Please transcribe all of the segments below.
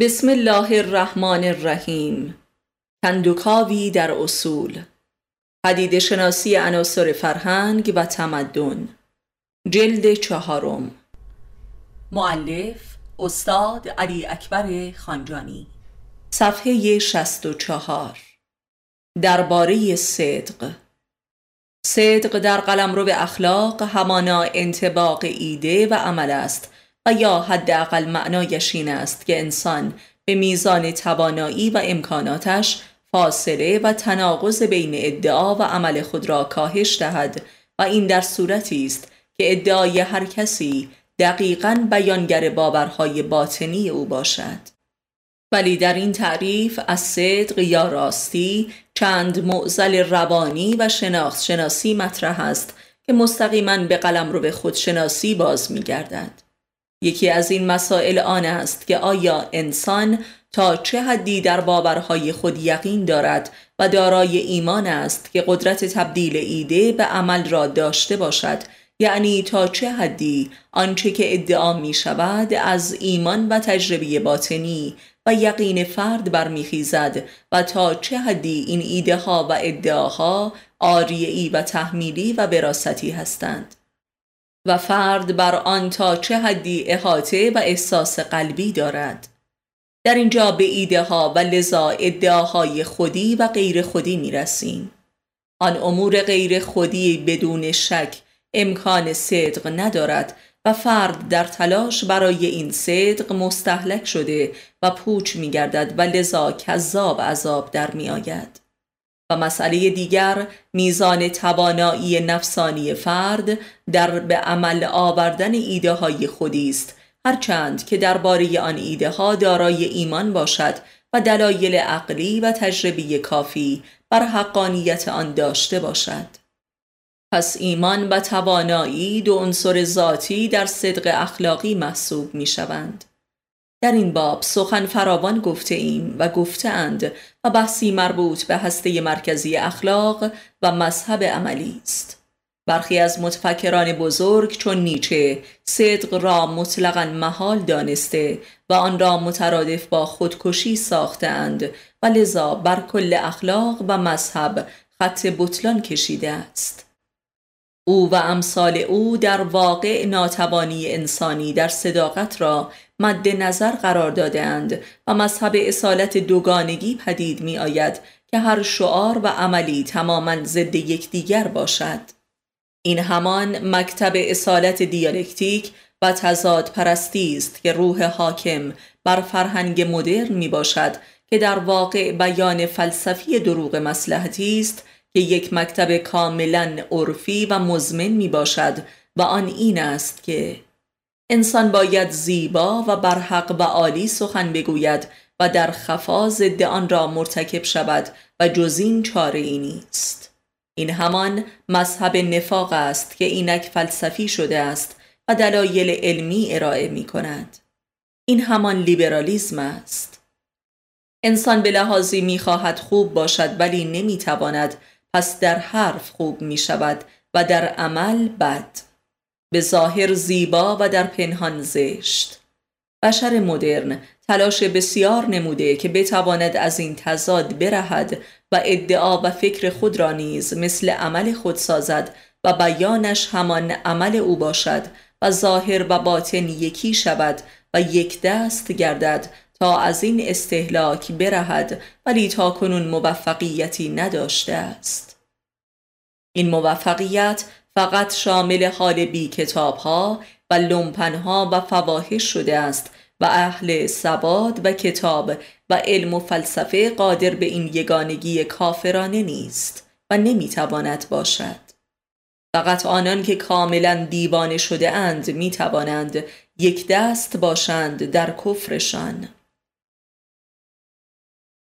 بسم الله الرحمن الرحیم. کندوکاوی در اصول. پدید شناسی عناصر فرهنگ و تمدن. جلد چهارم. معلف استاد علی اکبر خانجانی. صفحه 64 درباره صدق. صدق در قلمرو اخلاق همانا انتباق ایده و عمل است. یا حداقل معنایش این است که انسان به میزان توانایی و امکاناتش فاصله و تناقض بین ادعا و عمل خود را کاهش دهد و این در صورتی است که ادعای هر کسی دقیقا بیانگر باورهای باطنی او باشد ولی در این تعریف از صدق یا راستی چند معزل روانی و شناخت شناسی مطرح است که مستقیما به قلم رو به خودشناسی باز می گردد. یکی از این مسائل آن است که آیا انسان تا چه حدی در باورهای خود یقین دارد و دارای ایمان است که قدرت تبدیل ایده به عمل را داشته باشد؟ یعنی تا چه حدی آنچه که ادعا می شود از ایمان و تجربه باطنی و یقین فرد برمیخیزد و تا چه حدی این ایده ها و ادعاها آریعی و تحمیلی و براستی هستند؟ و فرد بر آن تا چه حدی احاطه و احساس قلبی دارد در اینجا به ایده ها و لذا ادعاهای خودی و غیر خودی می رسیم. آن امور غیر خودی بدون شک امکان صدق ندارد و فرد در تلاش برای این صدق مستحلک شده و پوچ می گردد و لذا کذاب عذاب در می آید. و مسئله دیگر میزان توانایی نفسانی فرد در به عمل آوردن ایده های خودی است هرچند که درباره آن ایده ها دارای ایمان باشد و دلایل عقلی و تجربی کافی بر حقانیت آن داشته باشد. پس ایمان و توانایی دو عنصر ذاتی در صدق اخلاقی محسوب می شوند در این باب سخن فراوان گفته ایم و گفته اند و بحثی مربوط به هسته مرکزی اخلاق و مذهب عملی است. برخی از متفکران بزرگ چون نیچه صدق را مطلقا محال دانسته و آن را مترادف با خودکشی ساختند و لذا بر کل اخلاق و مذهب خط بطلان کشیده است. او و امثال او در واقع ناتوانی انسانی در صداقت را مد نظر قرار دادهاند و مذهب اصالت دوگانگی پدید می آید که هر شعار و عملی تماما ضد یکدیگر باشد. این همان مکتب اصالت دیالکتیک و تضاد پرستی است که روح حاکم بر فرهنگ مدرن می باشد که در واقع بیان فلسفی دروغ مسلحتی است که یک مکتب کاملا عرفی و مزمن می باشد و آن این است که انسان باید زیبا و برحق و عالی سخن بگوید و در خفا ضد آن را مرتکب شود و جز این چاره ای نیست. این همان مذهب نفاق است که اینک فلسفی شده است و دلایل علمی ارائه می کند. این همان لیبرالیزم است. انسان به لحاظی می خواهد خوب باشد ولی نمی تواند پس در حرف خوب می شود و در عمل بد. به ظاهر زیبا و در پنهان زشت. بشر مدرن تلاش بسیار نموده که بتواند از این تضاد برهد و ادعا و فکر خود را نیز مثل عمل خود سازد و بیانش همان عمل او باشد و ظاهر و باطن یکی شود و یک دست گردد تا از این استهلاک برهد ولی تا کنون موفقیتی نداشته است. این موفقیت فقط شامل حال بی کتاب ها و لمپن ها و فواهش شده است و اهل سواد و کتاب و علم و فلسفه قادر به این یگانگی کافرانه نیست و نمی‌تواند باشد. فقط آنان که کاملا دیوانه شده اند می توانند یک دست باشند در کفرشان.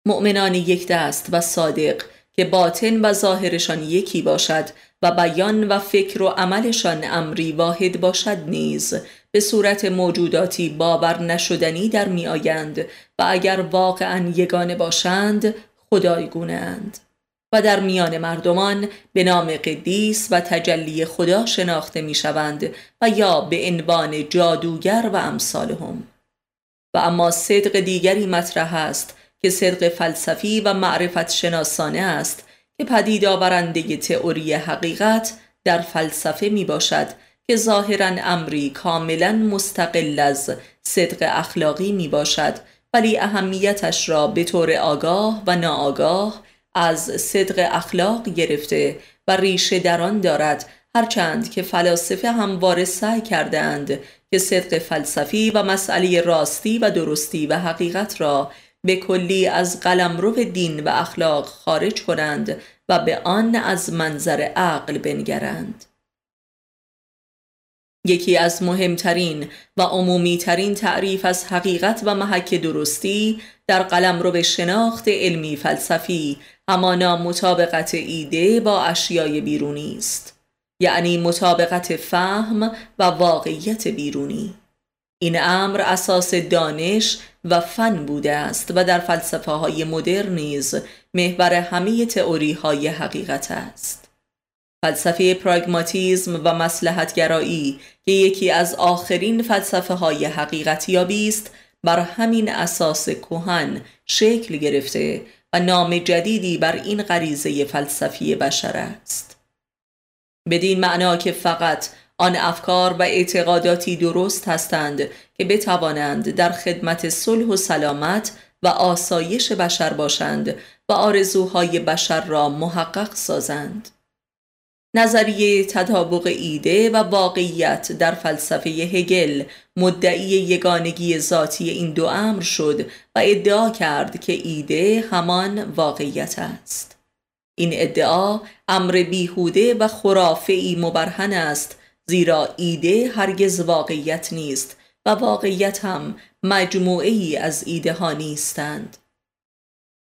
مؤمنان یک دست و صادق که باطن و ظاهرشان یکی باشد و بیان و فکر و عملشان امری واحد باشد نیز. به صورت موجوداتی باور نشدنی در می آیند و اگر واقعا یگانه باشند خدایگونه اند و در میان مردمان به نام قدیس و تجلی خدا شناخته می شوند و یا به عنوان جادوگر و امثالهم. و اما صدق دیگری مطرح است که صدق فلسفی و معرفت شناسانه است که پدید آورنده تئوری حقیقت در فلسفه می باشد که ظاهرا امری کاملا مستقل از صدق اخلاقی می باشد ولی اهمیتش را به طور آگاه و ناآگاه از صدق اخلاق گرفته و ریشه در آن دارد هرچند که فلاسفه همواره سعی کردند که صدق فلسفی و مسئله راستی و درستی و حقیقت را به کلی از قلمرو دین و اخلاق خارج کنند و به آن از منظر عقل بنگرند. یکی از مهمترین و عمومیترین تعریف از حقیقت و محک درستی در قلم رو به شناخت علمی فلسفی همانا مطابقت ایده با اشیای بیرونی است. یعنی مطابقت فهم و واقعیت بیرونی. این امر اساس دانش و فن بوده است و در فلسفه های مدرن نیز محور همه تئوری های حقیقت است. فلسفه پراگماتیزم و مسلحتگرایی که یکی از آخرین فلسفه های حقیقتیابی است بر همین اساس کهن شکل گرفته و نام جدیدی بر این غریزه فلسفی بشر است. بدین معنا که فقط آن افکار و اعتقاداتی درست هستند که بتوانند در خدمت صلح و سلامت و آسایش بشر باشند و آرزوهای بشر را محقق سازند. نظریه تطابق ایده و واقعیت در فلسفه هگل مدعی یگانگی ذاتی این دو امر شد و ادعا کرد که ایده همان واقعیت است. این ادعا امر بیهوده و خرافه مبرهن است زیرا ایده هرگز واقعیت نیست و واقعیت هم مجموعه ای از ایده ها نیستند.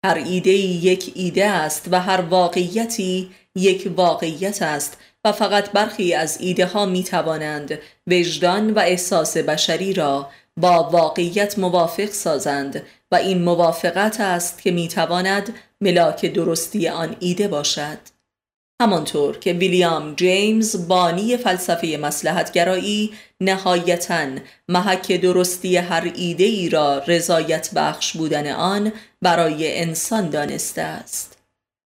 هر ایده یک ایده است و هر واقعیتی یک واقعیت است و فقط برخی از ایده ها می توانند وجدان و احساس بشری را با واقعیت موافق سازند و این موافقت است که می تواند ملاک درستی آن ایده باشد. همانطور که ویلیام جیمز بانی فلسفه مسلحتگرایی نهایتا محک درستی هر ایده ای را رضایت بخش بودن آن برای انسان دانسته است.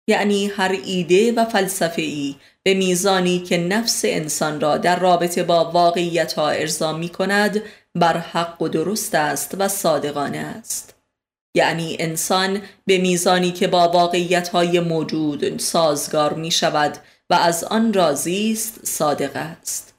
یعنی هر ایده و فلسفه ای به میزانی که نفس انسان را در رابطه با واقعیت ها ارضا می کند بر حق و درست است و صادقانه است. یعنی انسان به میزانی که با واقعیت های موجود سازگار می شود و از آن راضی است صادق است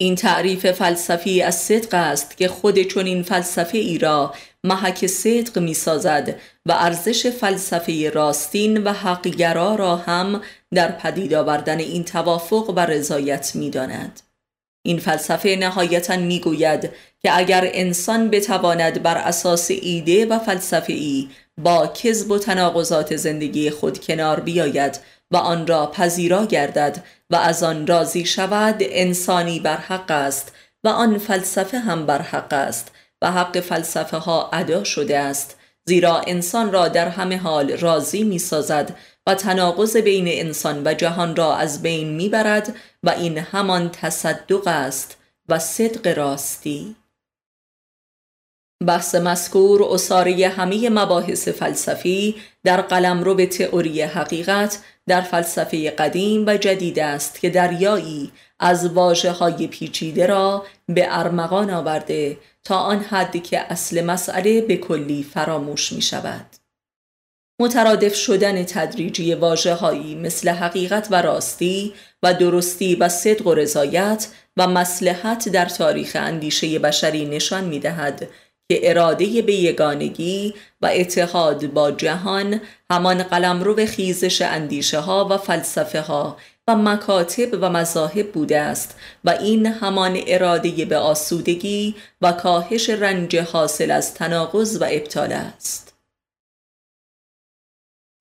این تعریف فلسفی از صدق است که خود این فلسفه ای را محک صدق می سازد و ارزش فلسفه راستین و حقگرا را هم در پدید آوردن این توافق و رضایت می داند. این فلسفه نهایتا می گوید که اگر انسان بتواند بر اساس ایده و فلسفه ای با کذب و تناقضات زندگی خود کنار بیاید و آن را پذیرا گردد و از آن راضی شود انسانی بر حق است و آن فلسفه هم بر حق است و حق فلسفه ها ادا شده است. زیرا انسان را در همه حال راضی می سازد و تناقض بین انسان و جهان را از بین می برد و این همان تصدق است و صدق راستی بحث مذکور اصاره همه مباحث فلسفی در قلمرو به تئوری حقیقت در فلسفه قدیم و جدید است که دریایی از واجه های پیچیده را به ارمغان آورده تا آن حدی که اصل مسئله به کلی فراموش می شود. مترادف شدن تدریجی واجه هایی مثل حقیقت و راستی و درستی و صدق و رضایت و مسلحت در تاریخ اندیشه بشری نشان می دهد که اراده به یگانگی و اتحاد با جهان همان قلمرو به خیزش اندیشه ها و فلسفه ها و مکاتب و مذاهب بوده است و این همان اراده به آسودگی و کاهش رنج حاصل از تناقض و ابطال است.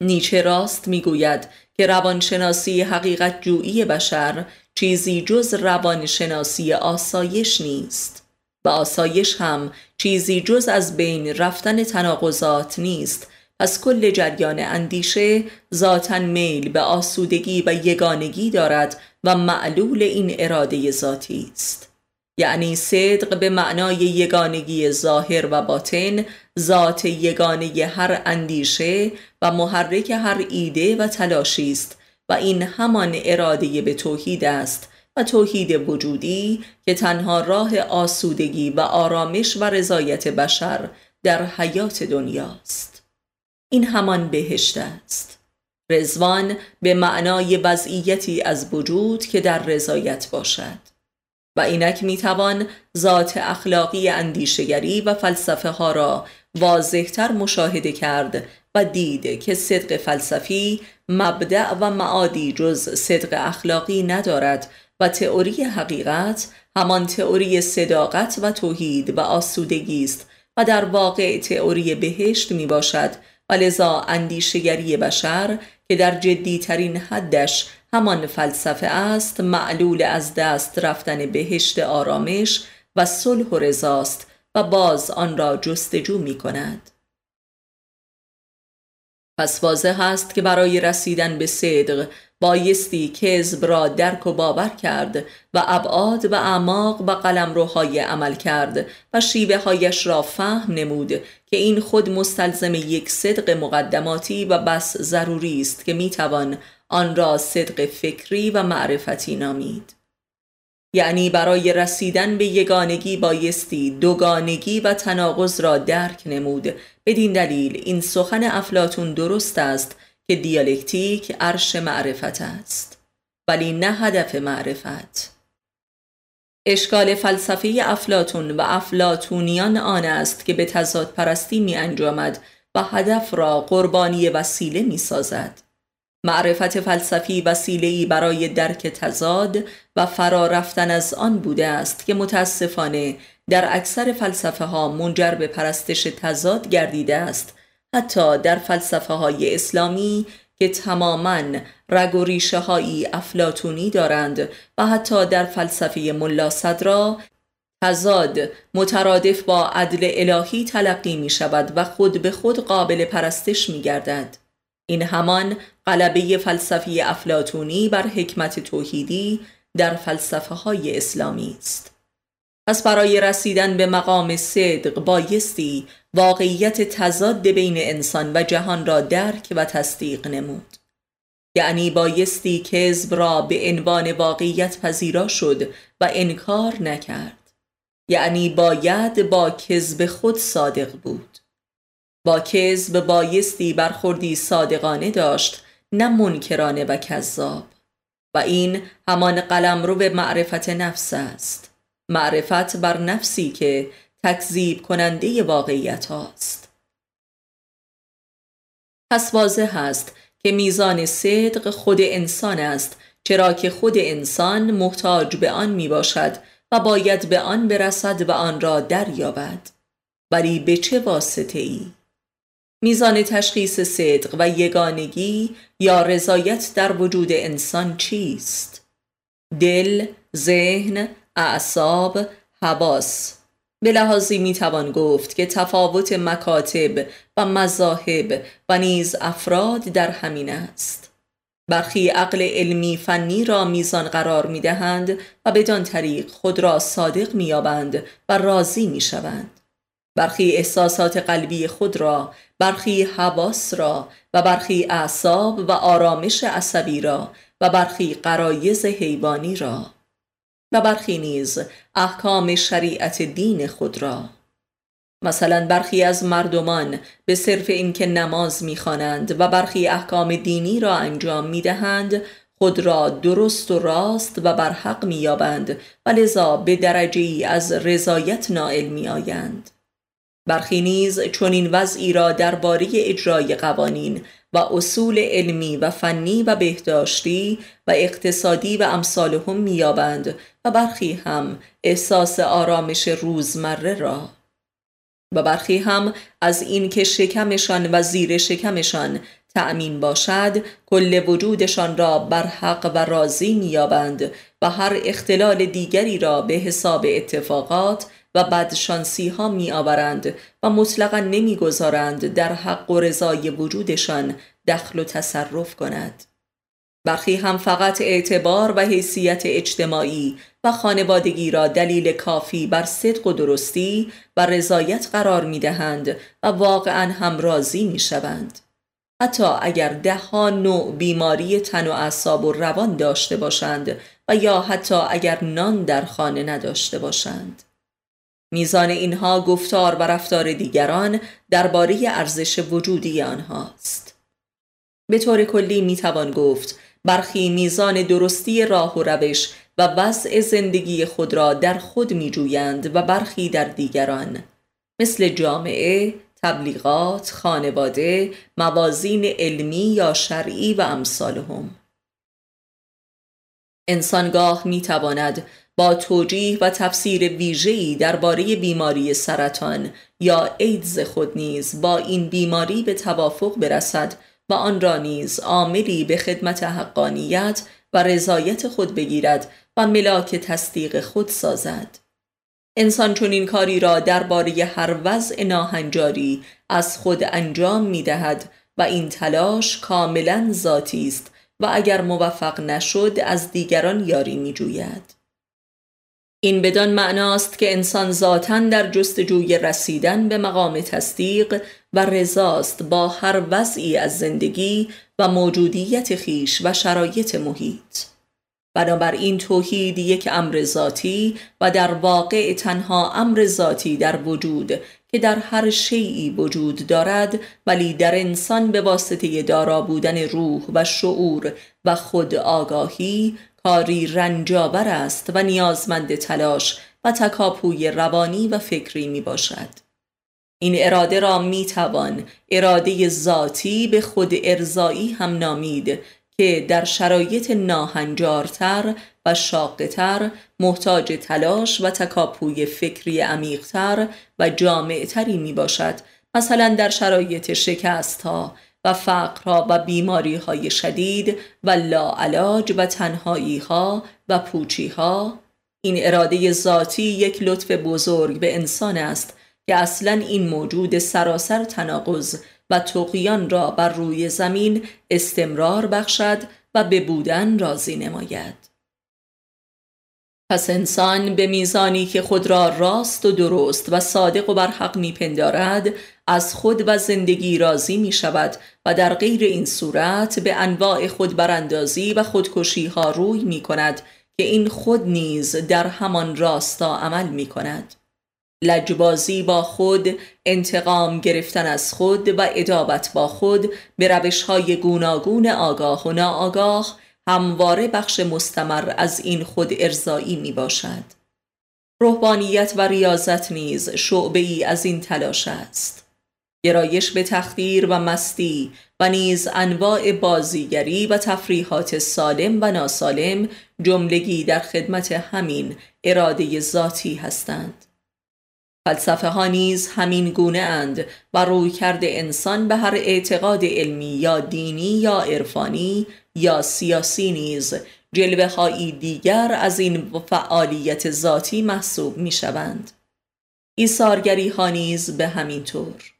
نیچه راست می‌گوید که روانشناسی حقیقت جویی بشر چیزی جز روانشناسی آسایش نیست. و آسایش هم چیزی جز از بین رفتن تناقضات نیست. پس کل جریان اندیشه ذاتا میل به آسودگی و یگانگی دارد و معلول این اراده ذاتی است. یعنی صدق به معنای یگانگی ظاهر و باطن ذات یگانه هر اندیشه و محرک هر ایده و تلاشی است و این همان اراده به توحید است و توحید وجودی که تنها راه آسودگی و آرامش و رضایت بشر در حیات دنیاست این همان بهشت است. رزوان به معنای وضعیتی از وجود که در رضایت باشد. و اینک می‌توان ذات اخلاقی اندیشگری و فلسفه ها را واضحتر مشاهده کرد و دید که صدق فلسفی مبدع و معادی جز صدق اخلاقی ندارد و تئوری حقیقت همان تئوری صداقت و توحید و آسودگی است و در واقع تئوری بهشت می باشد و لذا اندیشگری بشر که در جدیترین حدش همان فلسفه است معلول از دست رفتن بهشت آرامش و صلح و رضاست و باز آن را جستجو می کند. پس واضح است که برای رسیدن به صدق بایستی کذب را درک و باور کرد و ابعاد و اعماق و قلم روهای عمل کرد و شیوه هایش را فهم نمود که این خود مستلزم یک صدق مقدماتی و بس ضروری است که می‌توان آن را صدق فکری و معرفتی نامید. یعنی برای رسیدن به یگانگی بایستی دوگانگی و تناقض را درک نمود. بدین دلیل این سخن افلاتون درست است که دیالکتیک عرش معرفت است. ولی نه هدف معرفت. اشکال فلسفه افلاتون و افلاتونیان آن است که به تضاد پرستی می انجامد و هدف را قربانی وسیله می سازد معرفت فلسفی وسیله‌ای برای درک تضاد و فرا رفتن از آن بوده است که متاسفانه در اکثر فلسفه ها منجر به پرستش تضاد گردیده است حتی در فلسفه های اسلامی که تماما رگ و ریشه هایی افلاتونی دارند و حتی در فلسفه ملا صدرا تضاد مترادف با عدل الهی تلقی می شود و خود به خود قابل پرستش می گردد. این همان قلبه فلسفی افلاتونی بر حکمت توحیدی در فلسفه های اسلامی است. پس برای رسیدن به مقام صدق بایستی واقعیت تضاد بین انسان و جهان را درک و تصدیق نمود. یعنی بایستی کذب را به عنوان واقعیت پذیرا شد و انکار نکرد. یعنی باید با کذب خود صادق بود. با کذب بایستی برخوردی صادقانه داشت نه منکرانه و کذاب. و این همان قلم رو به معرفت نفس است. معرفت بر نفسی که تکذیب کننده واقعیت هاست. پس واضح است که میزان صدق خود انسان است چرا که خود انسان محتاج به آن می باشد و باید به آن برسد و آن را دریابد. ولی به چه واسطه ای؟ میزان تشخیص صدق و یگانگی یا رضایت در وجود انسان چیست؟ دل، ذهن، اعصاب، حواس به لحاظی می‌توان گفت که تفاوت مکاتب و مذاهب و نیز افراد در همین است برخی عقل علمی فنی را میزان قرار می دهند و بدان طریق خود را صادق مییابند و راضی می شوند. برخی احساسات قلبی خود را، برخی حواس را و برخی اعصاب و آرامش عصبی را و برخی قرایز حیوانی را و برخی نیز احکام شریعت دین خود را. مثلا برخی از مردمان به صرف اینکه نماز می‌خوانند و برخی احکام دینی را انجام می‌دهند خود را درست و راست و بر حق مییابند و لذا به درجه ای از رضایت نائل میآیند. برخی نیز چنین وضعی را درباره اجرای قوانین و اصول علمی و فنی و بهداشتی و اقتصادی و امثالهم میابند و برخی هم احساس آرامش روزمره را. و برخی هم از اینکه شکمشان و زیر شکمشان تأمین باشد کل وجودشان را بر حق و راضی میابند و هر اختلال دیگری را به حساب اتفاقات و بدشانسی ها می آورند و مطلقا نمی‌گذارند در حق و رضای وجودشان دخل و تصرف کند برخی هم فقط اعتبار و حیثیت اجتماعی و خانوادگی را دلیل کافی بر صدق و درستی و رضایت قرار می دهند و واقعا هم راضی می شوند. حتی اگر ده ها نوع بیماری تن و اعصاب و روان داشته باشند و یا حتی اگر نان در خانه نداشته باشند. میزان اینها گفتار و رفتار دیگران درباره ارزش وجودی آنهاست. به طور کلی می‌توان گفت برخی میزان درستی راه و روش و وضع زندگی خود را در خود می جویند و برخی در دیگران مثل جامعه، تبلیغات، خانواده، موازین علمی یا شرعی و امثالهم. انسانگاه می تواند با توجیه و تفسیر ویژه‌ای درباره بیماری سرطان یا ایدز خود نیز با این بیماری به توافق برسد و آن را نیز عاملی به خدمت حقانیت و رضایت خود بگیرد و ملاک تصدیق خود سازد انسان چون این کاری را درباره هر وضع ناهنجاری از خود انجام می دهد و این تلاش کاملا ذاتی است و اگر موفق نشد از دیگران یاری می جوید. این بدان معناست که انسان ذاتا در جستجوی رسیدن به مقام تصدیق و رضاست با هر وضعی از زندگی و موجودیت خیش و شرایط محیط. بنابراین توحید یک امر ذاتی و در واقع تنها امر ذاتی در وجود که در هر شیعی وجود دارد ولی در انسان به واسطه دارا بودن روح و شعور و خود آگاهی کاری رنجاور است و نیازمند تلاش و تکاپوی روانی و فکری می باشد. این اراده را می توان اراده ذاتی به خود ارزایی هم نامید که در شرایط ناهنجارتر و شاقتر محتاج تلاش و تکاپوی فکری عمیقتر و جامعتری می باشد مثلا در شرایط شکست ها و فقرها و بیماری های شدید و لاعلاج و تنهایی ها و پوچی ها این اراده ذاتی یک لطف بزرگ به انسان است که اصلا این موجود سراسر تناقض و تقیان را بر روی زمین استمرار بخشد و به بودن راضی نماید. پس انسان به میزانی که خود را راست و درست و صادق و برحق میپندارد از خود و زندگی راضی می شود و در غیر این صورت به انواع خود براندازی و خودکشی ها روی می کند که این خود نیز در همان راستا عمل می کند لجبازی با خود انتقام گرفتن از خود و ادابت با خود به روش های گوناگون آگاه و ناآگاه همواره بخش مستمر از این خود ارزایی می باشد روحانیت و ریاضت نیز شعبه ای از این تلاش است. گرایش به تخدیر و مستی و نیز انواع بازیگری و تفریحات سالم و ناسالم جملگی در خدمت همین اراده ذاتی هستند فلسفه ها نیز همین گونه اند و روی کرده انسان به هر اعتقاد علمی یا دینی یا عرفانی یا سیاسی نیز جلوه هایی دیگر از این فعالیت ذاتی محسوب می شوند. ایثارگری ها نیز به همین طور.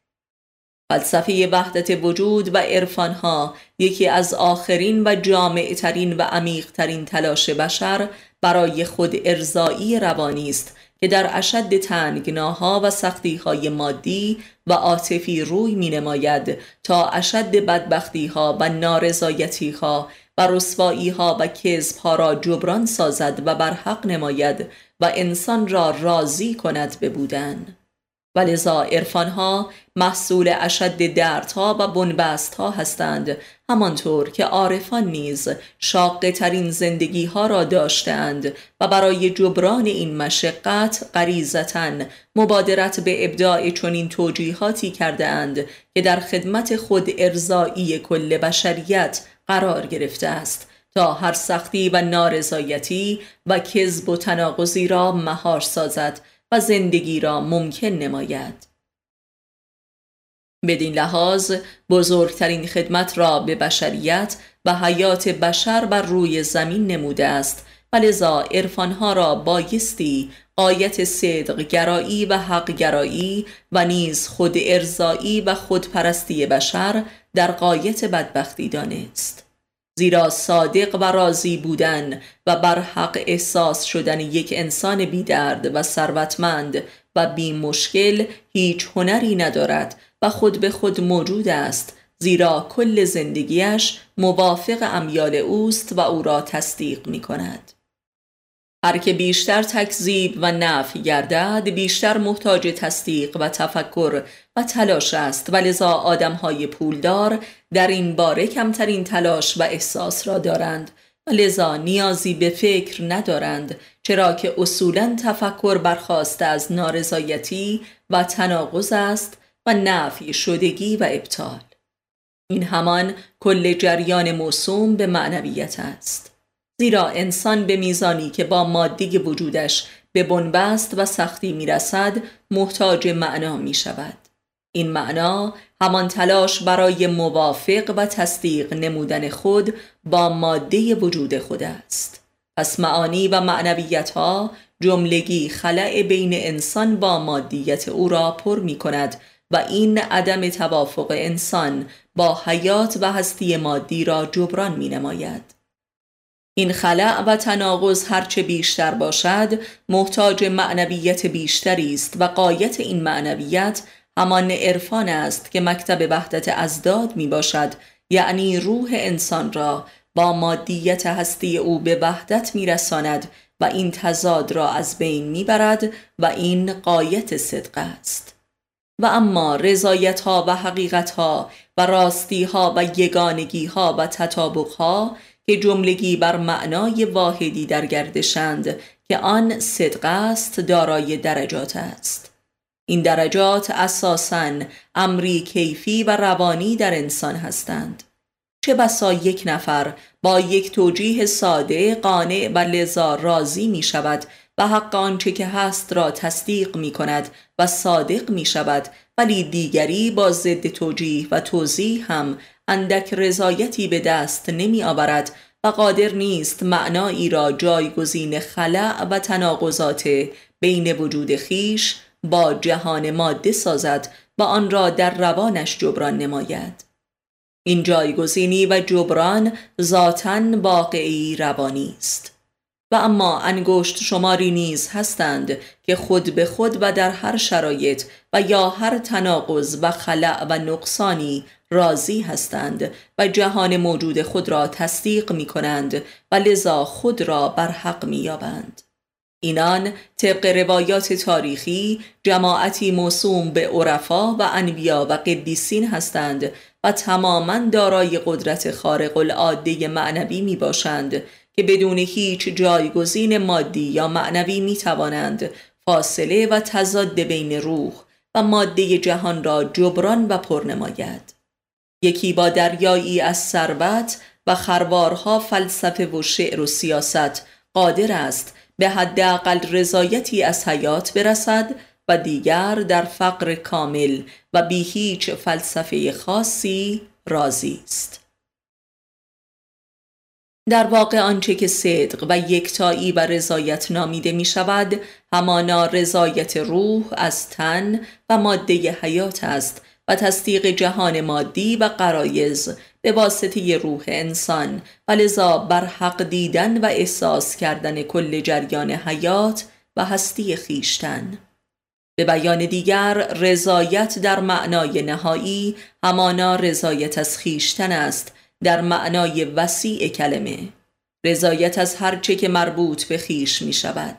فلسفه وحدت وجود و ها یکی از آخرین و جامعترین و عمیقترین تلاش بشر برای خود ارزایی روانی است که در اشد تنگناها و سختیهای مادی و عاطفی روی می نماید تا اشد بدبختیها و نارضایتیها و رسواییها و کذبها را جبران سازد و بر حق نماید و انسان را راضی کند به بودن و لذا ها محصول اشد دردها و بنبستها هستند همانطور که عارفان نیز شاقه ترین زندگی ها را داشتند و برای جبران این مشقت غریزتا مبادرت به ابداع چنین توجیهاتی کرده اند که در خدمت خود ارزایی کل بشریت قرار گرفته است تا هر سختی و نارضایتی و کذب و تناقضی را مهار سازد و زندگی را ممکن نماید. بدین لحاظ بزرگترین خدمت را به بشریت و حیات بشر بر روی زمین نموده است و لذا عرفانها را بایستی آیت صدق گرایی و حق گرایی و نیز خود ارزایی و خودپرستی بشر در قایت بدبختی دانست. زیرا صادق و راضی بودن و بر حق احساس شدن یک انسان بیدرد و ثروتمند و بی مشکل هیچ هنری ندارد و خود به خود موجود است زیرا کل زندگیش موافق امیال اوست و او را تصدیق می کند. هر که بیشتر تکذیب و نفی گردد بیشتر محتاج تصدیق و تفکر و تلاش است. و لذا آدمهای پولدار در این باره کمترین تلاش و احساس را دارند. و لذا نیازی به فکر ندارند چرا که اصولا تفکر برخواسته از نارضایتی و تناقض است و نفی شدگی و ابطال. این همان کل جریان موسوم به معنویت است. زیرا انسان به میزانی که با مادی وجودش به بنبست و سختی می‌رسد محتاج معنا می شود این معنا همان تلاش برای موافق و تصدیق نمودن خود با ماده وجود خود است پس معانی و معنویت ها جملگی خلع بین انسان با مادیت او را پر می کند و این عدم توافق انسان با حیات و هستی مادی را جبران می نماید. این خلع و تناقض هرچه بیشتر باشد محتاج معنویت بیشتری است و قایت این معنویت همان عرفان است که مکتب وحدت ازداد می باشد یعنی روح انسان را با مادیت هستی او به وحدت می رساند و این تضاد را از بین می برد و این قایت صدق است. و اما رضایت ها و حقیقت ها و راستی ها و یگانگی ها و تطابق ها که جملگی بر معنای واحدی در گردشند که آن صدق است دارای درجات است. این درجات اساساً امری کیفی و روانی در انسان هستند. چه بسا یک نفر با یک توجیه ساده قانع و لذا راضی می شود و حق آنچه که هست را تصدیق می کند و صادق می شود ولی دیگری با ضد توجیه و توضیح هم اندک رضایتی به دست نمی آورد و قادر نیست معنایی را جایگزین خلع و تناقضات بین وجود خیش با جهان ماده سازد و آن را در روانش جبران نماید. این جایگزینی و جبران ذاتا واقعی روانی است. و اما انگشت شماری نیز هستند که خود به خود و در هر شرایط و یا هر تناقض و خلع و نقصانی راضی هستند و جهان موجود خود را تصدیق می کنند و لذا خود را بر حق می یابند. اینان طبق روایات تاریخی جماعتی موسوم به عرفا و انبیا و قدیسین هستند و تماما دارای قدرت خارق العاده معنوی می باشند که بدون هیچ جایگزین مادی یا معنوی می توانند فاصله و تضاد بین روح و ماده جهان را جبران و پر نماید. یکی با دریایی از ثروت و خروارها فلسفه و شعر و سیاست قادر است به حداقل رضایتی از حیات برسد و دیگر در فقر کامل و بی هیچ فلسفه خاصی راضی است در واقع آنچه که صدق و یکتایی و رضایت نامیده می شود همانا رضایت روح از تن و ماده حیات است و تصدیق جهان مادی و قرایز به واسطه روح انسان و لذا بر حق دیدن و احساس کردن کل جریان حیات و هستی خیشتن. به بیان دیگر رضایت در معنای نهایی همانا رضایت از خیشتن است در معنای وسیع کلمه رضایت از هرچه که مربوط به خیش می شود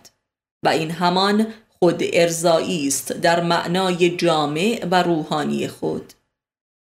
و این همان خود ارزایی است در معنای جامع و روحانی خود.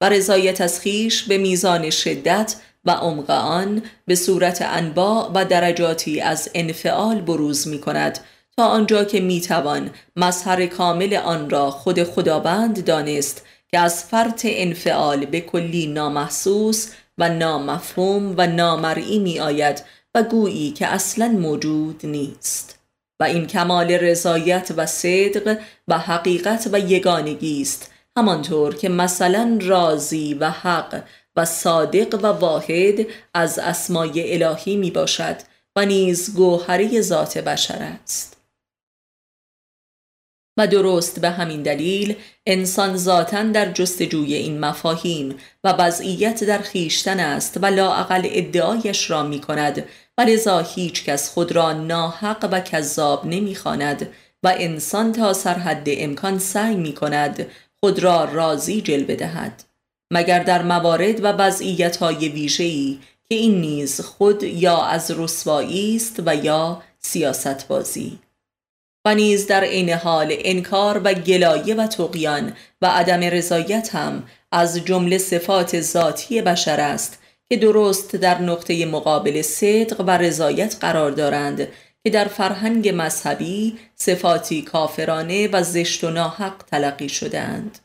و رضایت از خیش به میزان شدت و عمق آن به صورت انواع و درجاتی از انفعال بروز می کند تا آنجا که می توان مظهر کامل آن را خود خداوند دانست که از فرط انفعال به کلی نامحسوس و نامفهوم و نامرئی می آید و گویی که اصلا موجود نیست. و این کمال رضایت و صدق و حقیقت و یگانگی است همانطور که مثلا راضی و حق و صادق و واحد از اسمای الهی می باشد و نیز گوهری ذات بشر است. و درست به همین دلیل انسان ذاتا در جستجوی این مفاهیم و وضعیت در خیشتن است و لاعقل ادعایش را می کند و لذا هیچ کس خود را ناحق و کذاب نمی خاند و انسان تا سرحد امکان سعی می کند خود را راضی جلوه دهد. مگر در موارد و وضعیت های ویژه‌ای که این نیز خود یا از رسوایی است و یا سیاست بازی و نیز در عین حال انکار و گلایه و تقیان و عدم رضایت هم از جمله صفات ذاتی بشر است که درست در نقطه مقابل صدق و رضایت قرار دارند که در فرهنگ مذهبی صفاتی کافرانه و زشت و ناحق تلقی شدند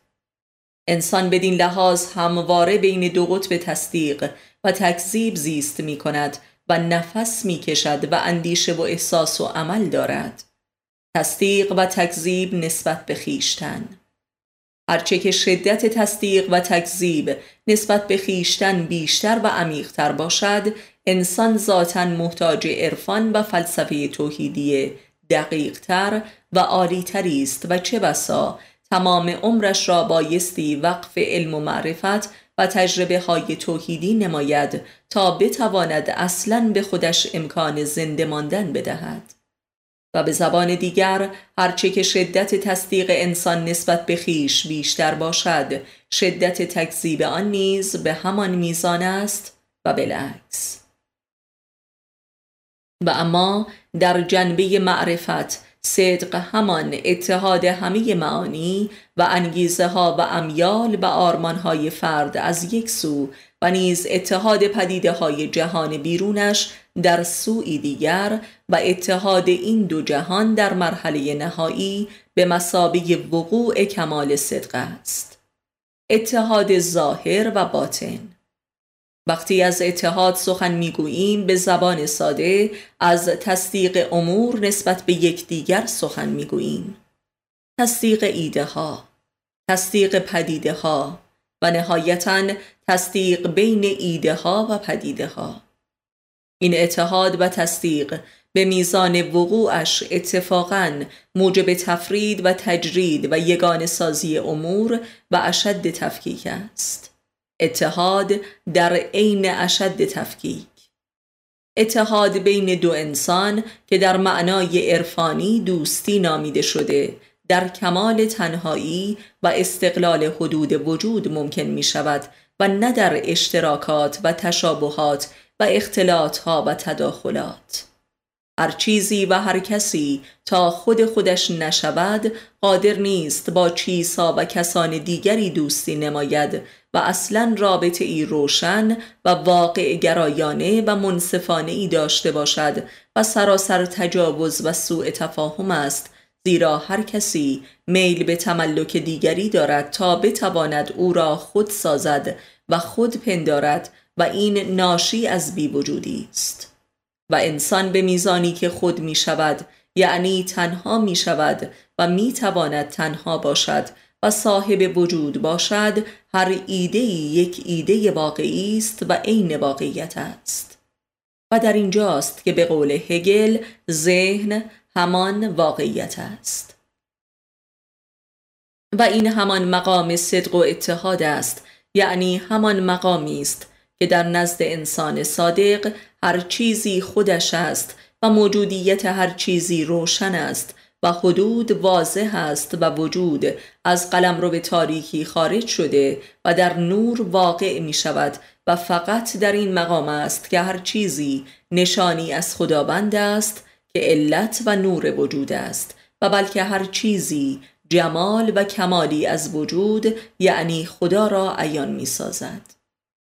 انسان بدین لحاظ همواره بین دو قطب تصدیق و تکذیب زیست می کند و نفس می کشد و اندیشه و احساس و عمل دارد. تصدیق و تکذیب نسبت به خیشتن. هرچه که شدت تصدیق و تکذیب نسبت به خیشتن بیشتر و عمیقتر باشد انسان ذاتا محتاج عرفان و فلسفه توحیدی دقیقتر و عالیتری است و چه بسا تمام عمرش را بایستی وقف علم و معرفت و تجربه های توحیدی نماید تا بتواند اصلا به خودش امکان زنده ماندن بدهد. و به زبان دیگر هرچه که شدت تصدیق انسان نسبت به خیش بیشتر باشد شدت تکذیب آن نیز به همان میزان است و بالعکس و اما در جنبه معرفت صدق همان اتحاد همه معانی و انگیزه ها و امیال و آرمان های فرد از یک سو و نیز اتحاد پدیده های جهان بیرونش در سوی دیگر و اتحاد این دو جهان در مرحله نهایی به مسابه وقوع کمال صدق است. اتحاد ظاهر و باطن. وقتی از اتحاد سخن می‌گوییم به زبان ساده از تصدیق امور نسبت به یکدیگر سخن می‌گوییم. تصدیق ایده ها تصدیق پدیده ها و نهایتا تصدیق بین ایده ها و پدیده ها این اتحاد و تصدیق به میزان وقوعش اتفاقا موجب تفرید و تجرید و یگان سازی امور و اشد تفکیک است. اتحاد در عین اشد تفکیک. اتحاد بین دو انسان که در معنای عرفانی دوستی نامیده شده در کمال تنهایی و استقلال حدود وجود ممکن می شود و نه در اشتراکات و تشابهات و اختلاطها و تداخلات. هر چیزی و هر کسی تا خود خودش نشود قادر نیست با چیزها و کسان دیگری دوستی نماید و اصلا رابطه ای روشن و واقع گرایانه و منصفانه ای داشته باشد و سراسر تجاوز و سوء تفاهم است زیرا هر کسی میل به تملک دیگری دارد تا بتواند او را خود سازد و خود پندارد و این ناشی از بی وجودی است. و انسان به میزانی که خود می شود یعنی تنها می شود و می تواند تنها باشد و صاحب وجود باشد هر ایده یک ایده واقعی است و عین واقعیت است. و در اینجاست که به قول هگل ذهن همان واقعیت است. و این همان مقام صدق و اتحاد است یعنی همان مقامی است که در نزد انسان صادق هر چیزی خودش است و موجودیت هر چیزی روشن است و حدود واضح است و وجود از قلم رو به تاریکی خارج شده و در نور واقع می شود و فقط در این مقام است که هر چیزی نشانی از خداوند است که علت و نور وجود است و بلکه هر چیزی جمال و کمالی از وجود یعنی خدا را عیان می سازد.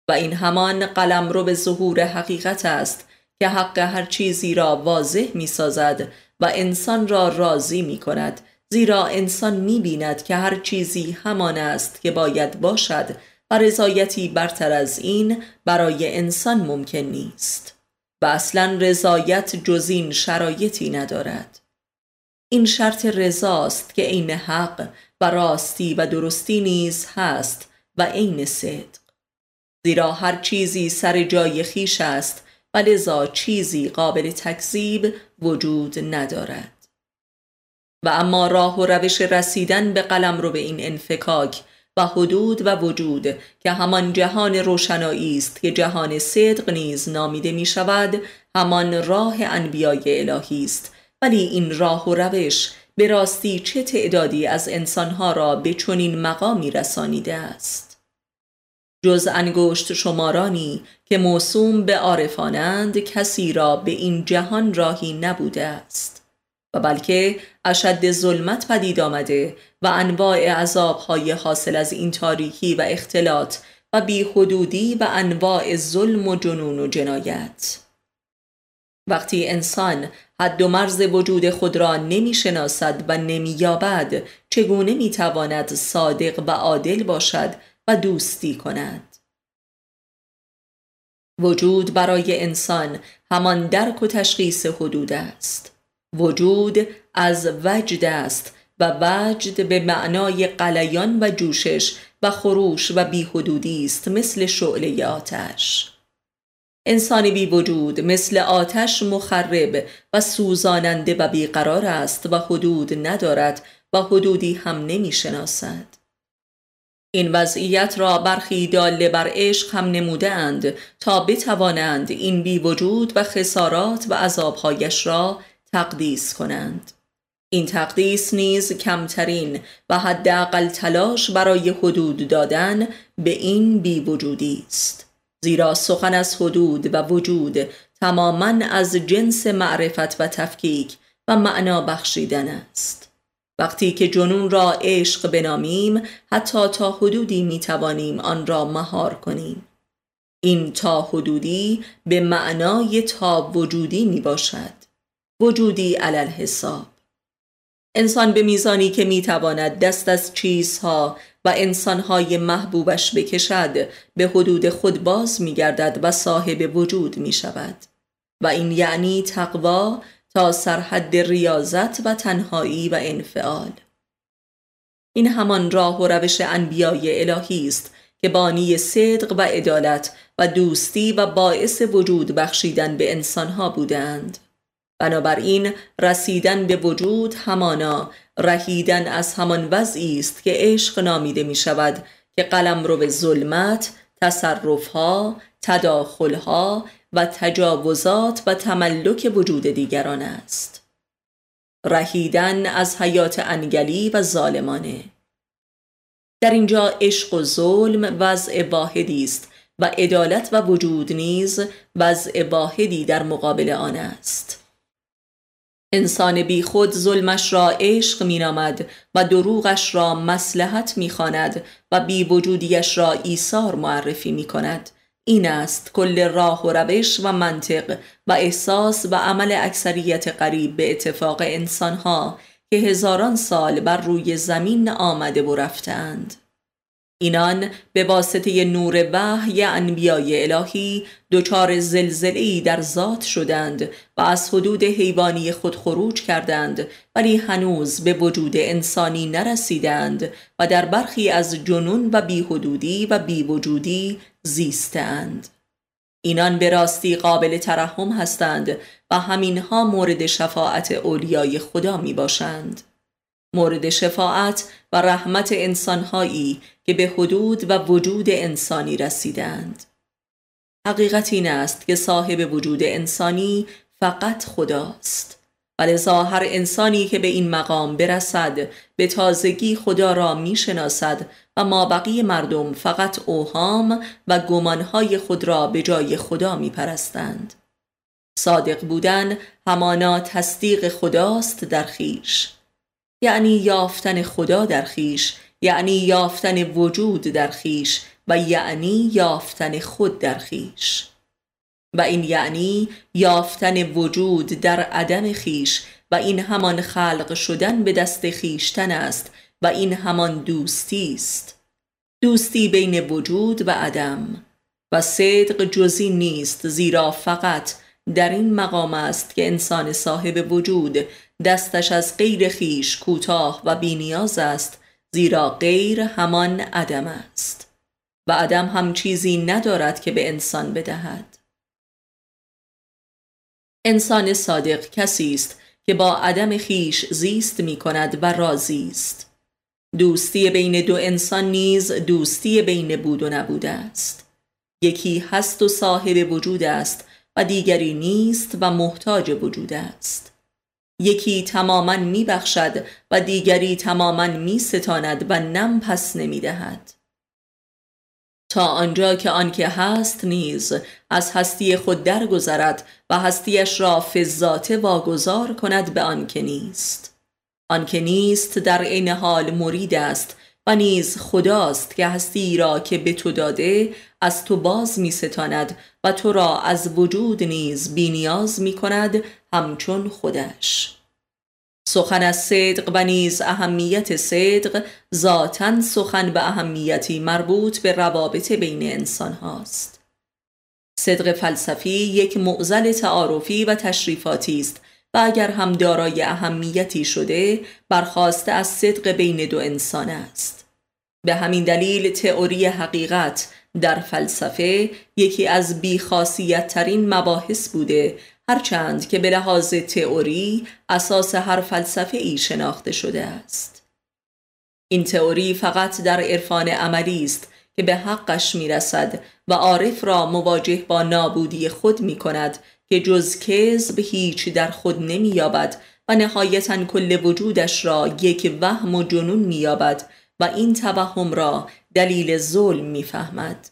و این همان قلم رو به ظهور حقیقت است که حق هر چیزی را واضح می سازد و انسان را راضی می کند زیرا انسان می بیند که هر چیزی همان است که باید باشد و رضایتی برتر از این برای انسان ممکن نیست. و اصلا رضایت جز شرایطی ندارد. این شرط رضاست که عین حق و راستی و درستی نیز هست و عین صدق. زیرا هر چیزی سر جای خیش است و لذا چیزی قابل تکذیب وجود ندارد. و اما راه و روش رسیدن به قلم رو به این انفکاک و حدود و وجود که همان جهان روشنایی است که جهان صدق نیز نامیده می شود همان راه انبیای الهی است. ولی این راه و روش به راستی چه تعدادی از انسانها را به چنین مقامی رسانیده است؟ جز انگشت شمارانی که موسوم به عارفانند کسی را به این جهان راهی نبوده است. و بلکه اشد ظلمت پدید آمده و انواع عذابهای حاصل از این تاریکی و اختلاط و بی حدودی و انواع ظلم و جنون و جنایت. وقتی انسان حد و مرز وجود خود را نمی شناسد و نمی یابد چگونه می تواند صادق و عادل باشد و دوستی کند. وجود برای انسان همان درک و تشخیص حدود است. وجود از وجد است و وجد به معنای قلیان و جوشش و خروش و بیحدودی است مثل شعله آتش. انسان بی وجود مثل آتش مخرب و سوزاننده و بیقرار است و حدود ندارد و حدودی هم نمی شناسد. این وضعیت را برخی داله بر عشق هم نموده اند تا بتوانند این بی وجود و خسارات و عذابهایش را تقدیس کنند. این تقدیس نیز کمترین و حداقل تلاش برای حدود دادن به این بی وجودی است. زیرا سخن از حدود و وجود تماما از جنس معرفت و تفکیک و معنا بخشیدن است وقتی که جنون را عشق بنامیم حتی تا حدودی می توانیم آن را مهار کنیم. این تا حدودی به معنای تا وجودی می باشد وجودی علل حساب انسان به میزانی که می تواند دست از چیزها و انسانهای محبوبش بکشد به حدود خود باز می گردد و صاحب وجود می شود و این یعنی تقوا تا سرحد ریاضت و تنهایی و انفعال. این همان راه و روش انبیای الهی است که بانی صدق و عدالت و دوستی و باعث وجود بخشیدن به انسانها بودند بنابراین رسیدن به وجود همانا رهیدن از همان وضعی است که عشق نامیده می شود که قلم رو به ظلمت، تصرفها، تداخلها و تجاوزات و تملک وجود دیگران است. رهیدن از حیات انگلی و ظالمانه. در اینجا عشق و ظلم وضع واحدی است و عدالت و وجود نیز وضع واحدی در مقابل آن است. انسان بی خود ظلمش را عشق مینامد و دروغش را مسلحت می‌خواند و بی وجودیش را ایثار معرفی می کند این است کل راه و روش و منطق و احساس و عمل اکثریت قریب به اتفاق انسانها که هزاران سال بر روی زمین آمده و رفتند اینان به واسطه نور وحی انبیای الهی دچار زلزله‌ای در ذات شدند و از حدود حیوانی خود خروج کردند ولی هنوز به وجود انسانی نرسیدند و در برخی از جنون و بیحدودی و بیوجودی زیستند اینان به راستی قابل ترحم هستند و همینها مورد شفاعت اولیای خدا می باشند مورد شفاعت و رحمت انسانهایی که به حدود و وجود انسانی رسیدند. حقیقت این است که صاحب وجود انسانی فقط خداست. ولذا هر انسانی که به این مقام برسد به تازگی خدا را می شناسد و ما بقیه مردم فقط اوهام و گمانهای خود را به جای خدا می پرستند. صادق بودن همانا تصدیق خداست در خیش. یعنی یافتن خدا در خیش یعنی یافتن وجود در خیش و یعنی یافتن خود در خیش. و این یعنی یافتن وجود در عدم خیش و این همان خلق شدن به دست خیشتن است و این همان دوستی است. دوستی بین وجود و عدم. و صدق جزی نیست زیرا فقط در این مقام است که انسان صاحب وجود دستش از غیر خیش کوتاه و بینیاز است زیرا غیر همان عدم است. و عدم هم چیزی ندارد که به انسان بدهد. انسان صادق کسی است که با عدم خیش زیست می کند و راضی است. دوستی بین دو انسان نیز دوستی بین بود و نبود است. یکی هست و صاحب وجود است و دیگری نیست و محتاج وجود است. یکی تماما می بخشد و دیگری تماما می ستاند و نم پس نمی دهد تا آنجا که آنکه هست نیز از هستی خود درگذرد و هستیش را فضاته واگذار کند به آنکه نیست. آنکه نیست در عین حال مرید است و نیز خداست که هستی را که به تو داده از تو باز می ستاند و تو را از وجود نیز بینیاز می کند همچون خودش. سخن از صدق و نیز اهمیت صدق ذاتا سخن به اهمیتی مربوط به روابط بین انسان هاست. صدق فلسفی یک معزل تعارفی و تشریفاتی است و اگر هم دارای اهمیتی شده برخواسته از صدق بین دو انسان است. به همین دلیل تئوری حقیقت در فلسفه یکی از بیخاصیت ترین مباحث بوده هرچند که به لحاظ تئوری اساس هر فلسفه ای شناخته شده است. این تئوری فقط در عرفان عملی است که به حقش می‌رسد و عارف را مواجه با نابودی خود می کند که جز کذب هیچ در خود نمییابد و نهایتا کل وجودش را یک وهم و جنون مییابد و این توهم را دلیل ظلم می‌فهمد.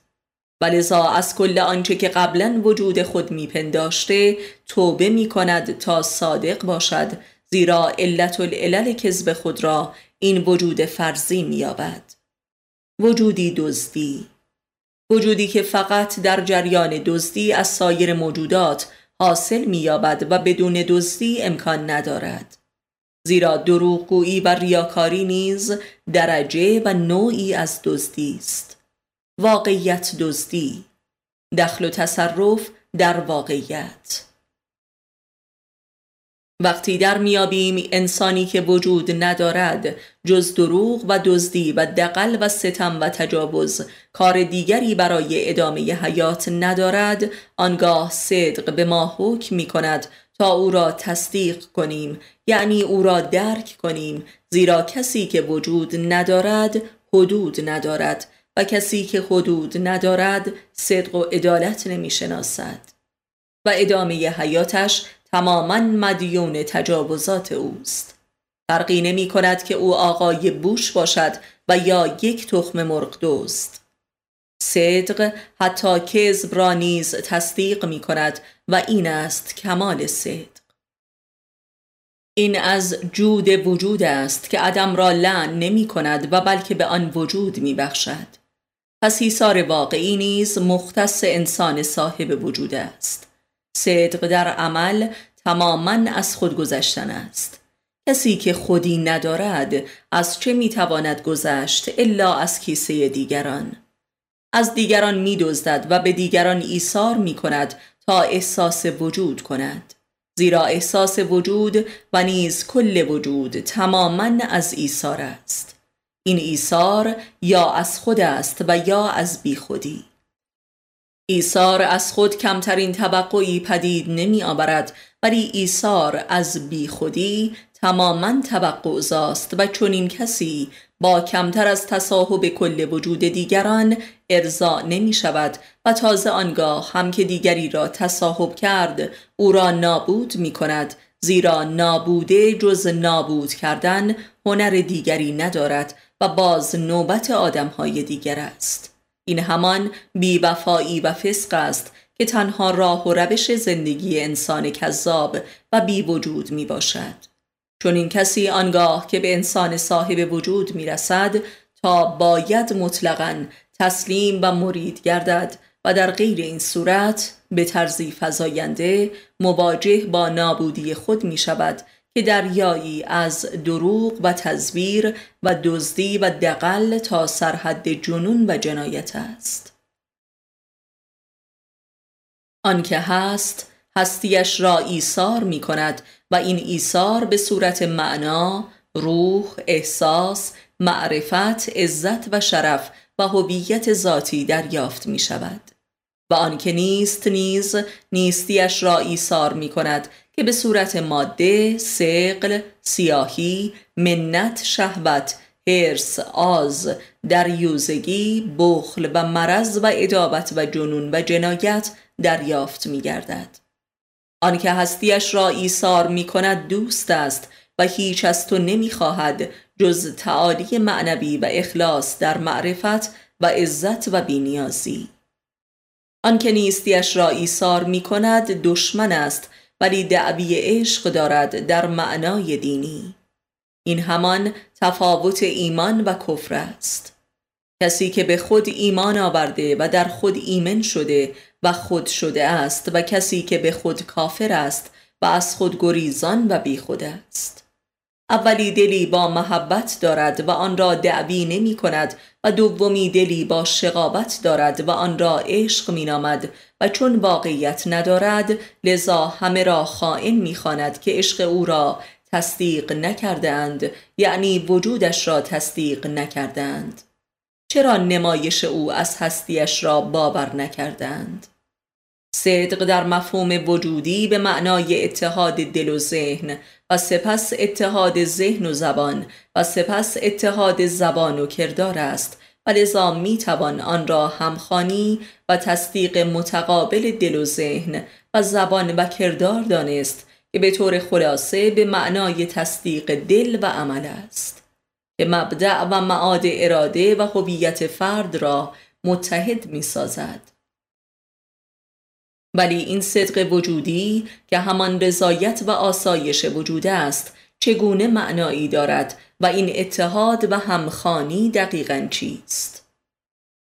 ولذا از کل آنچه که قبلا وجود خود میپنداشته توبه می کند تا صادق باشد زیرا علت العلل کذب خود را این وجود فرضی مییابد. وجودی دزدی. وجودی که فقط در جریان دزدی از سایر موجودات حاصل مییابد و بدون دزدی امکان ندارد. زیرا دروغگویی و ریاکاری نیز درجه و نوعی از دزدی است. واقعیت دزدی دخل و تصرف در واقعیت. وقتی در میابیم انسانی که وجود ندارد جز دروغ و دزدی و دقل و ستم و تجاوز کار دیگری برای ادامه حیات ندارد آنگاه صدق به ما حکم می کند تا او را تصدیق کنیم یعنی او را درک کنیم زیرا کسی که وجود ندارد حدود ندارد. و کسی که حدود ندارد صدق و عدالت نمی شناسد و ادامه حیاتش تماما مدیون تجاوزات اوست. فرقی نمی کند که او آقای بوش باشد و یا یک تخم مرغ دوست صدق حتی کذب را نیز تصدیق می کند و این است کمال صدق. این از جود وجود است که عدم را لعن نمی کند و بلکه به آن وجود می بخشد پس ایثار واقعی نیز مختص انسان صاحب وجود است. صدق در عمل تماما از خود گذشتن است. کسی که خودی ندارد از چه می‌تواند گذشت الا از کیسه دیگران؟ از دیگران میدزدد و به دیگران ایثار می کند تا احساس وجود کند. زیرا احساس وجود و نیز کل وجود تماما از ایثار است. این ایثار یا از خود است و یا از بیخودی. ایثار از خود کمترین طبقی پدید نمی آورد ولی ایثار از بیخودی تماما توقع زاست و چنین کسی با کمتر از تصاحب کل وجود دیگران ارضا نمی شود و تازه آنگاه هم که دیگری را تصاحب کرد او را نابود می کند زیرا نابوده جز نابود کردن هنر دیگری ندارد و باز نوبت آدمهای دیگر است. این همان بیوفایی و فسق است که تنها راه و روش زندگی انسان کذاب و بی وجود می باشد چون این کسی آنگاه که به انسان صاحب وجود می رسد تا باید مطلقا تسلیم و مرید گردد و در غیر این صورت به طرزی فزاینده مواجه با نابودی خود می شود که دریایی از دروغ و تزویر و دزدی و دقل تا سرحد جنون و جنایت است. آنکه هست هستیش را ایثار می کند و این ایثار به صورت معنا، روح، احساس، معرفت، عزت و شرف و هویت ذاتی دریافت می شود و آنکه نیست نیز نیستیش را ایثار می کند که به صورت ماده، سقل، سیاهی، منت، شهوت، هرس، آز، دریوزگی، بخل و مرض و ادابت و جنون و جنایت دریافت می گردد. آنکه هستیش را ایثار می کند دوست است و هیچ از تو نمی خواهد جز تعالی معنوی و اخلاص در معرفت و عزت و بینیازی آنکه نیستیش را ایثار می کند دشمن است ولی دعوی عشق دارد در معنای دینی. این همان تفاوت ایمان و کفر است. کسی که به خود ایمان آورده و در خود ایمن شده و خود شده است و کسی که به خود کافر است و از خود گریزان و بی خود است. اولی دلی با محبت دارد و آن را دعوی نمی کند و دومی دلی با شقابت دارد و آن را عشق می نامد چون واقعیت ندارد لذا همه را خائن می خاند که عشق او را تصدیق نکردند یعنی وجودش را تصدیق نکردند چرا نمایش او از هستیش را باور نکردند صدق در مفهوم وجودی به معنای اتحاد دل و ذهن و سپس اتحاد ذهن و زبان و سپس اتحاد زبان و کردار است. و لذا می توان آن را همخانی و تصدیق متقابل دل و ذهن و زبان و کردار دانست که به طور خلاصه به معنای تصدیق دل و عمل است. که مبدع و معاد اراده و هویت فرد را متحد می سازد ولی این صدق وجودی که همان رضایت و آسایش وجود است چگونه معنایی دارد و این اتحاد و همخانی دقیقا چیست؟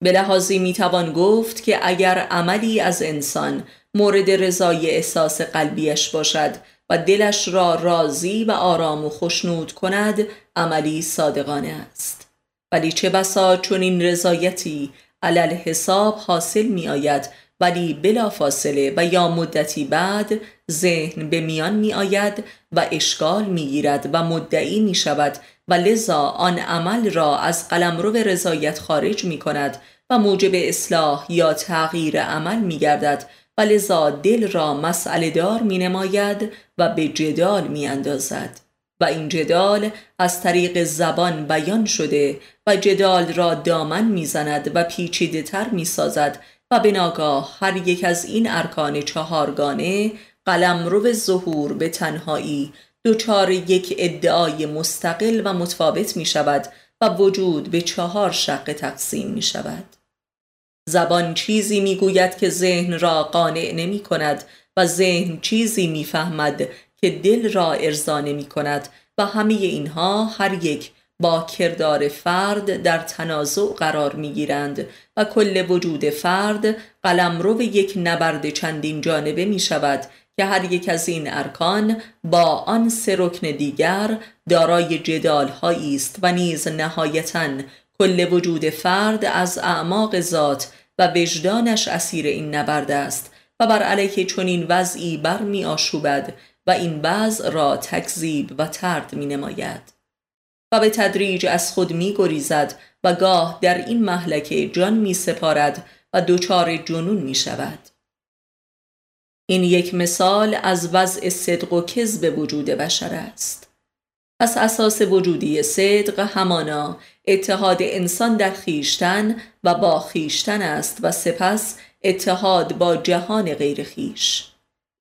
به لحاظی می‌توان گفت که اگر عملی از انسان مورد رضای احساس قلبیش باشد و دلش را راضی و آرام و خشنود کند عملی صادقانه است. ولی چه بسا چون این رضایتی علل حساب حاصل می آید ولی بلا فاصله و یا مدتی بعد ذهن به میان می آید و اشکال می گیرد و مدعی می شود و لذا آن عمل را از قلمرو رضایت خارج می کند و موجب اصلاح یا تغییر عمل می گردد و لذا دل را مسئله دار می نماید و به جدال می اندازد و این جدال از طریق زبان بیان شده و جدال را دامن می‌زند و پیچیده تر می سازد و به ناگاه هر یک از این ارکان چهارگانه قلم رو به ظهور به تنهایی دوچار یک ادعای مستقل و متفاوت می شود و وجود به چهار شق تقسیم می شود. زبان چیزی می گوید که ذهن را قانع نمی کند و ذهن چیزی می فهمد که دل را ارضا نمی کند و همه اینها هر یک با کردار فرد در تنازع قرار می گیرند و کل وجود فرد قلم به یک نبرد چندین جانبه می شود که هر یک از این ارکان با آن سه دیگر دارای جدال است و نیز نهایتا کل وجود فرد از اعماق ذات و وجدانش اسیر این نبرد است و بر علیه چنین وضعی بر می آشوبد و این وضع را تکذیب و ترد می نماید و به تدریج از خود می گریزد و گاه در این محلکه جان می سپارد و دوچار جنون می شود این یک مثال از وضع صدق و کذب وجود بشر است. از اساس وجودی صدق همانا اتحاد انسان در خیشتن و با خیشتن است و سپس اتحاد با جهان غیر خیش.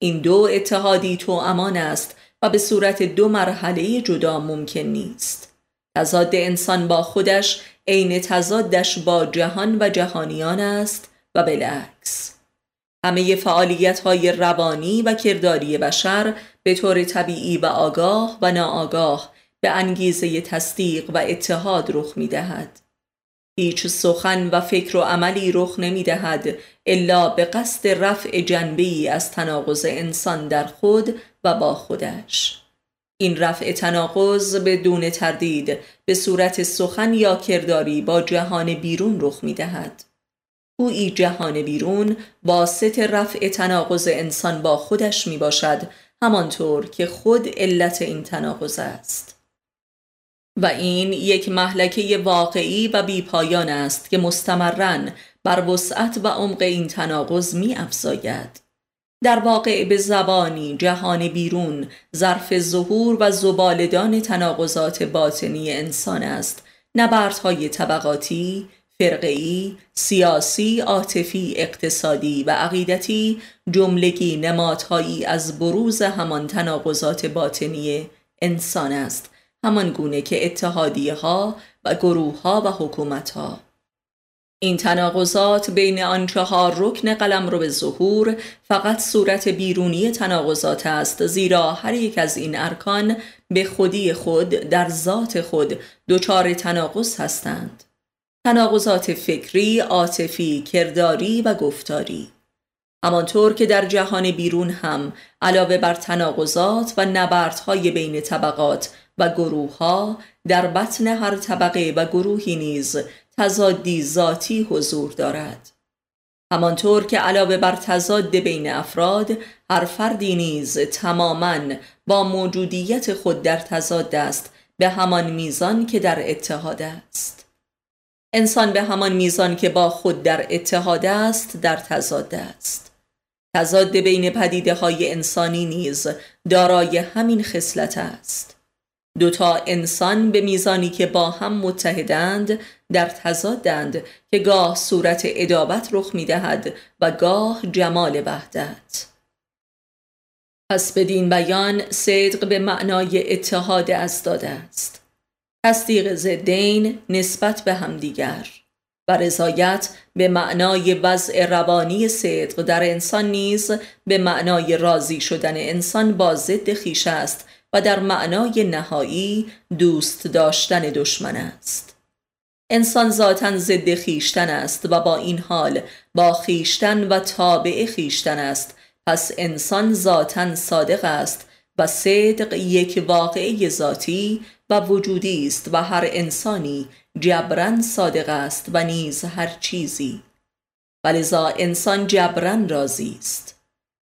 این دو اتحادی تو امان است و به صورت دو مرحله جدا ممکن نیست. تضاد انسان با خودش عین تضادش با جهان و جهانیان است و بالعکس همه فعالیت های روانی و کرداری بشر به طور طبیعی و آگاه و ناآگاه به انگیزه تصدیق و اتحاد رخ می دهد. هیچ سخن و فکر و عملی رخ نمی دهد الا به قصد رفع جنبی از تناقض انسان در خود و با خودش. این رفع تناقض بدون تردید به صورت سخن یا کرداری با جهان بیرون رخ می دهد. ای جهان بیرون ست رفع تناقض انسان با خودش می باشد همانطور که خود علت این تناقض است. و این یک محلکه واقعی و بیپایان است که مستمرن بر وسعت و عمق این تناقض می افزاید. در واقع به زبانی جهان بیرون ظرف ظهور و زبالدان تناقضات باطنی انسان است. نبردهای طبقاتی فرقی، سیاسی، عاطفی، اقتصادی و عقیدتی جملگی نمادهایی از بروز همان تناقضات باطنی انسان است. همان گونه که اتحادیه ها و گروه ها و حکومت ها این تناقضات بین آن چهار رکن قلم رو به ظهور فقط صورت بیرونی تناقضات است زیرا هر یک از این ارکان به خودی خود در ذات خود دچار تناقض هستند. تناقضات فکری، عاطفی، کرداری و گفتاری. همانطور که در جهان بیرون هم علاوه بر تناقضات و نبردهای بین طبقات و گروه ها در بطن هر طبقه و گروهی نیز تضادی ذاتی حضور دارد. همانطور که علاوه بر تضاد بین افراد هر فردی نیز تماما با موجودیت خود در تضاد است به همان میزان که در اتحاد است. انسان به همان میزان که با خود در اتحاد است در تضاد است. تضاد بین پدیده های انسانی نیز دارای همین خصلت است. دو تا انسان به میزانی که با هم متحدند در تضادند که گاه صورت ادابت رخ می دهد و گاه جمال وحدت. پس بدین بیان صدق به معنای اتحاد از داده است. تصدیق زدین نسبت به همدیگر و رضایت به معنای وضع روانی صدق در انسان نیز به معنای راضی شدن انسان با ضد خیش است و در معنای نهایی دوست داشتن دشمن است. انسان ذاتا ضد خیشتن است و با این حال با خیشتن و تابع خیشتن است. پس انسان ذاتا صادق است و صدق یک واقعی ذاتی و وجودی است و هر انسانی جبران صادق است و نیز هر چیزی. ولذا انسان جبران راضی است.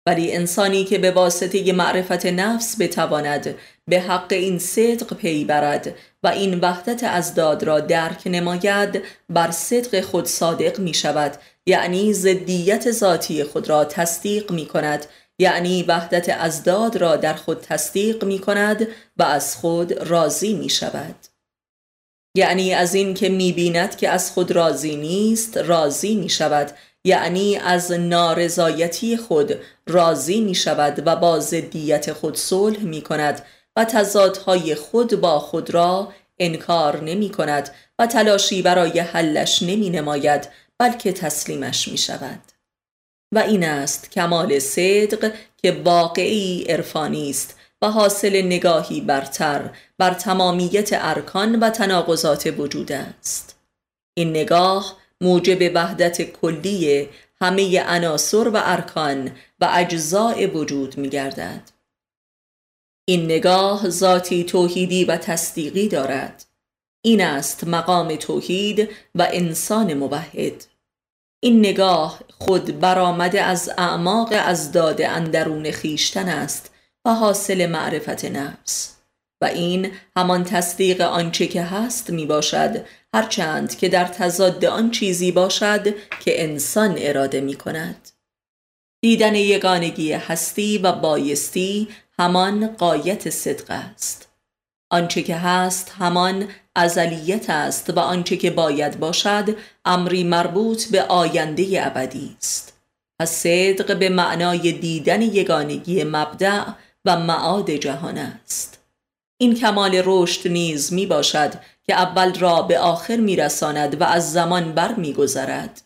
ولی انسانی که به واسطه معرفت نفس بتواند به حق این صدق پی برد و این وحدت از داد را درک نماید بر صدق خود صادق می شود. یعنی زدیت ذاتی خود را تصدیق می کند. یعنی وحدت ازداد را در خود تصدیق می کند و از خود راضی می شود. یعنی از این که می بیند که از خود راضی نیست راضی می شود. یعنی از نارضایتی خود راضی می شود و با ضدیت خود صلح می کند و تضادهای خود با خود را انکار نمی کند و تلاشی برای حلش نمی نماید بلکه تسلیمش می شود و این است کمال صدق که واقعی عرفانی است و حاصل نگاهی برتر بر تمامیت ارکان و تناقضات وجود است. این نگاه موجب وحدت کلی همه عناصر و ارکان و اجزاء وجود می گردد. این نگاه ذاتی توحیدی و تصدیقی دارد. این است مقام توحید و انسان موحد. این نگاه خود برآمده از اعماق از داده اندرون خیشتن است و حاصل معرفت نفس. و این همان تصدیق آنچه که هست می باشد هرچند که در تضاد آن چیزی باشد که انسان اراده می کند دیدن یگانگی هستی و بایستی همان قایت صدق است. آنچه که هست همان ازلیت است و آنچه که باید باشد امری مربوط به آینده ابدی است. پس صدق به معنای دیدن یگانگی مبدع و معاد جهان است. این کمال رشد نیز می باشد که اول را به آخر می رساند و از زمان بر می گذرد.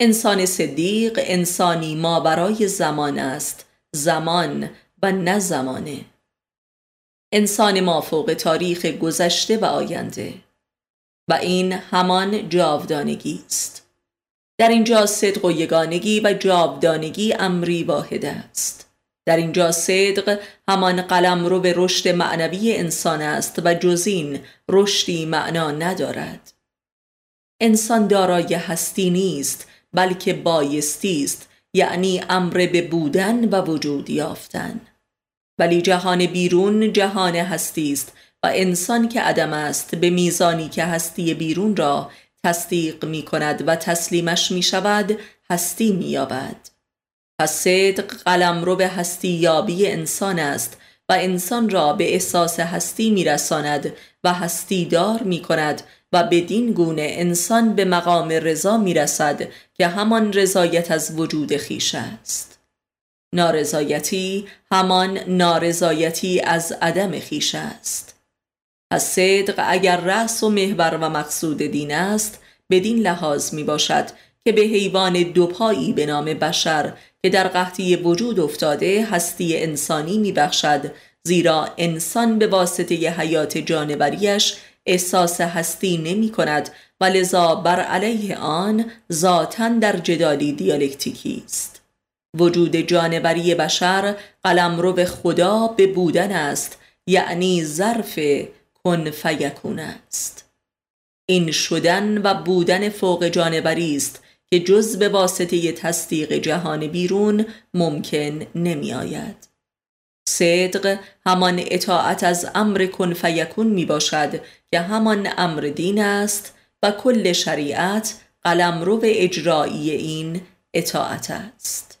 انسان صدیق انسانی ما برای زمان است زمان و نه زمانه. انسان ما فوق تاریخ گذشته و آینده. و این همان جاودانگی است. در اینجا صدق و یگانگی و جاودانگی امری واحد است. در اینجا صدق همان قلم رو به رشد معنوی انسان است و جزین رشدی معنا ندارد. انسان دارای هستی نیست بلکه بایستی است یعنی امر به بودن و وجود یافتن. ولی جهان بیرون جهان هستی است و انسان که عدم است به میزانی که هستی بیرون را تصدیق می کند و تسلیمش می شود هستی می یابد. پس صدق قلم رو به هستی یابی انسان است و انسان را به احساس هستی میرساند و هستی دار می کند و بدین گونه انسان به مقام رضا می رسد که همان رضایت از وجود خیش است. نارضایتی همان نارضایتی از عدم خیش است. از صدق اگر رأس و محور و مقصود دین است بدین لحاظ می باشد که به حیوان دوپایی به نام بشر که در قحطی وجود افتاده هستی انسانی می بخشد زیرا انسان به واسطه حیات جانوریش احساس هستی نمی کند و لذا بر علیه آن ذاتا در جدالی دیالکتیکی است وجود جانوری بشر قلم رو به خدا به بودن است یعنی ظرف کن فیکون است این شدن و بودن فوق جانوری است که جز به واسطه تصدیق جهان بیرون ممکن نمی آید. صدق همان اطاعت از امر کن فیکون می باشد که همان امر دین است و کل شریعت قلم رو به اجرایی این اطاعت است.